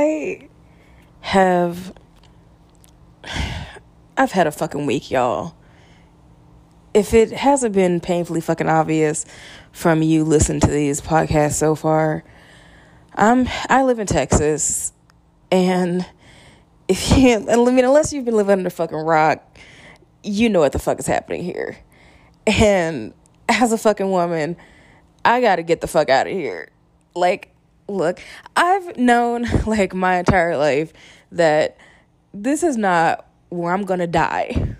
I have I've had a fucking week, y'all. If it hasn't been painfully fucking obvious from you listening to these podcasts so far, I'm I live in Texas and if you I mean unless you've been living under fucking rock, you know what the fuck is happening here. And as a fucking woman, I got to get the fuck out of here. Like look, I've known like my entire life that this is not where I'm gonna die.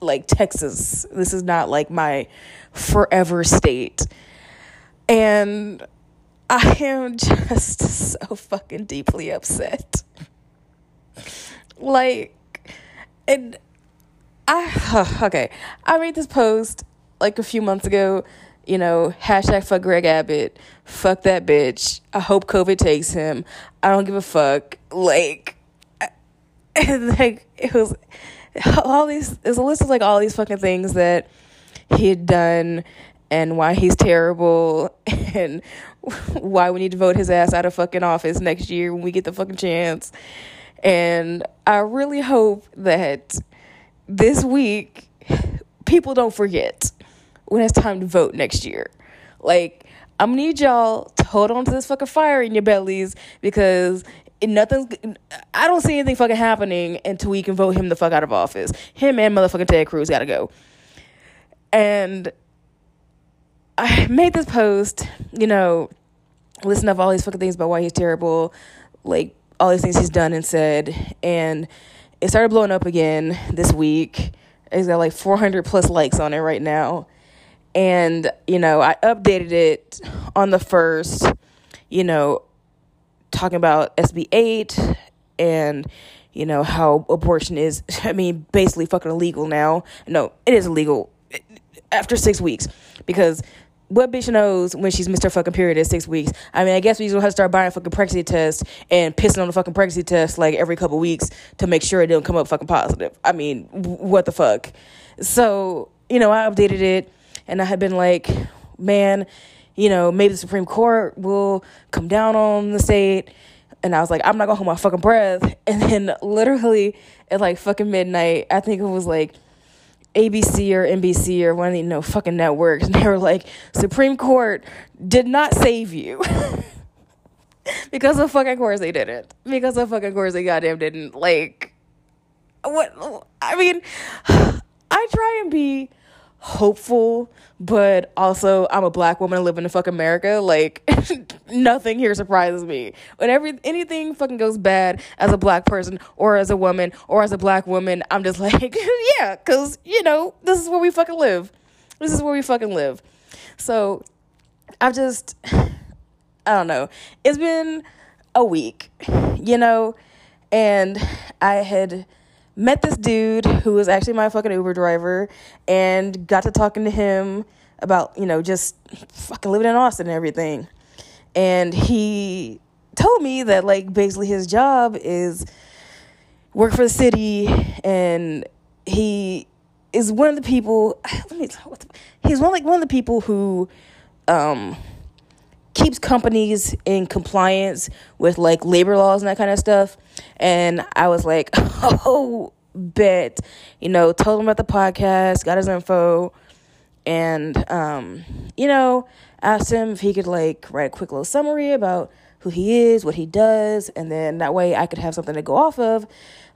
Like Texas, this is not like my forever state. And I am just so fucking deeply upset. Like, and I, okay, I made this post like a few months ago you know, hashtag fuck Greg Abbott, fuck that bitch. I hope COVID takes him. I don't give a fuck. Like, like it was all these. There's a list of like all these fucking things that he had done and why he's terrible and why we need to vote his ass out of fucking office next year when we get the fucking chance. And I really hope that this week people don't forget when it's time to vote next year. Like, I'm gonna need y'all to hold on to this fucking fire in your bellies because nothing's. I don't see anything fucking happening until we can vote him the fuck out of office. Him and motherfucking Ted Cruz gotta go. And I made this post, you know, listen up all these fucking things about why he's terrible, like all these things he's done and said, and it started blowing up again this week. It's got like 400 plus likes on it right now and you know i updated it on the first you know talking about sb 8 and you know how abortion is i mean basically fucking illegal now no it is illegal after six weeks because what bitch knows when she's missed her fucking period at six weeks? I mean, I guess we just have to start buying fucking pregnancy tests and pissing on the fucking pregnancy test like every couple weeks to make sure it don't come up fucking positive. I mean, what the fuck? So, you know, I updated it and I had been like, man, you know, maybe the Supreme Court will come down on the state. And I was like, I'm not gonna hold my fucking breath. And then literally at like fucking midnight, I think it was like ABC or NBC or one of the you know fucking networks, and they were like, Supreme Court did not save you. because of fucking course they didn't. Because of fucking course they goddamn didn't. Like what I mean, I try and be hopeful, but also I'm a black woman living in fucking America. Like nothing here surprises me. Whenever anything fucking goes bad as a black person or as a woman or as a black woman, I'm just like, yeah, cause you know this is where we fucking live. This is where we fucking live. So I've just, I don't know. It's been a week, you know, and I had met this dude who was actually my fucking Uber driver and got to talking to him about, you know, just fucking living in Austin and everything. And he told me that like basically his job is work for the city and he is one of the people let me he's one like one of the people who um keeps companies in compliance with like labor laws and that kind of stuff. And I was like, oh, bet, you know, told him about the podcast, got his info, and, um, you know, asked him if he could like write a quick little summary about who he is, what he does, and then that way I could have something to go off of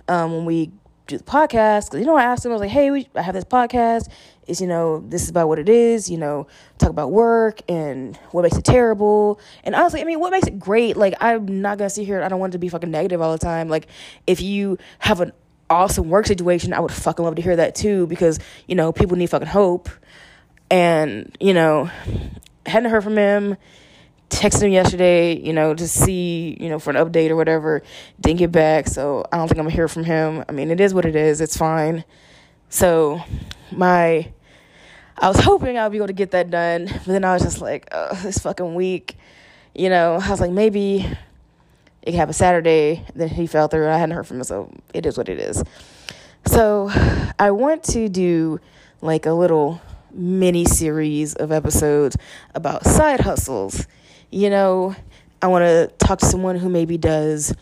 um, when we do the podcast. Cause you know, I asked him, I was like, hey, we, I have this podcast. Is you know, this is about what it is. You know, talk about work and what makes it terrible. And honestly, I mean, what makes it great? Like, I'm not gonna sit here. I don't want it to be fucking negative all the time. Like, if you have an awesome work situation, I would fucking love to hear that too. Because you know, people need fucking hope. And you know, hadn't heard from him texted him yesterday, you know, to see, you know, for an update or whatever. Didn't get back, so I don't think I'm gonna hear from him. I mean, it is what it is. It's fine. So, my, I was hoping I'd be able to get that done, but then I was just like, oh, this fucking week, you know. I was like, maybe it could happen Saturday. Then he fell through, and I hadn't heard from him, so it is what it is. So, I want to do like a little mini series of episodes about side hustles you know, I want to talk to someone who maybe does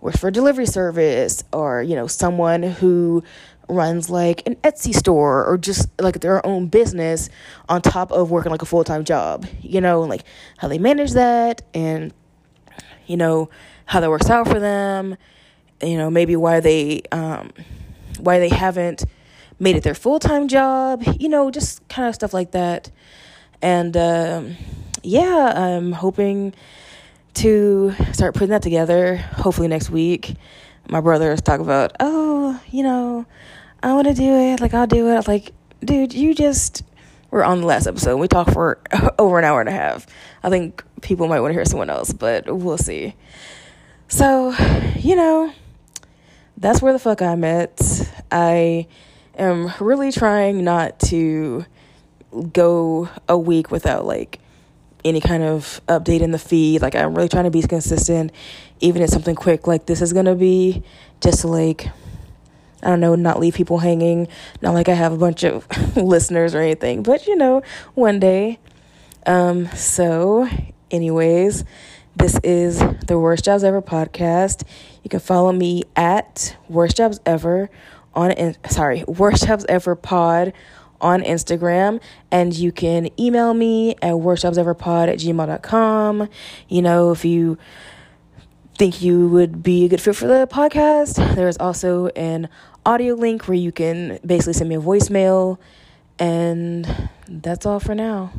work for a delivery service or, you know, someone who runs like an Etsy store or just like their own business on top of working like a full time job, you know, and like how they manage that and, you know, how that works out for them, you know, maybe why they, um, why they haven't made it their full time job, you know, just kind of stuff like that. And um, yeah, I'm hoping to start putting that together hopefully next week. My brother is talking about, oh, you know, I want to do it. Like, I'll do it. I was like, dude, you just were on the last episode. We talked for over an hour and a half. I think people might want to hear someone else, but we'll see. So, you know, that's where the fuck I'm at. I am really trying not to go a week without like any kind of update in the feed. Like I'm really trying to be consistent, even if something quick like this is gonna be, just to like I don't know, not leave people hanging. Not like I have a bunch of listeners or anything, but you know, one day. Um, so anyways, this is the Worst Jobs Ever podcast. You can follow me at Worst Jobs Ever on sorry, Worst Jobs Ever pod on Instagram and you can email me at worstjobseverpod at gmail.com. You know, if you think you would be a good fit for the podcast, there's also an audio link where you can basically send me a voicemail. And that's all for now.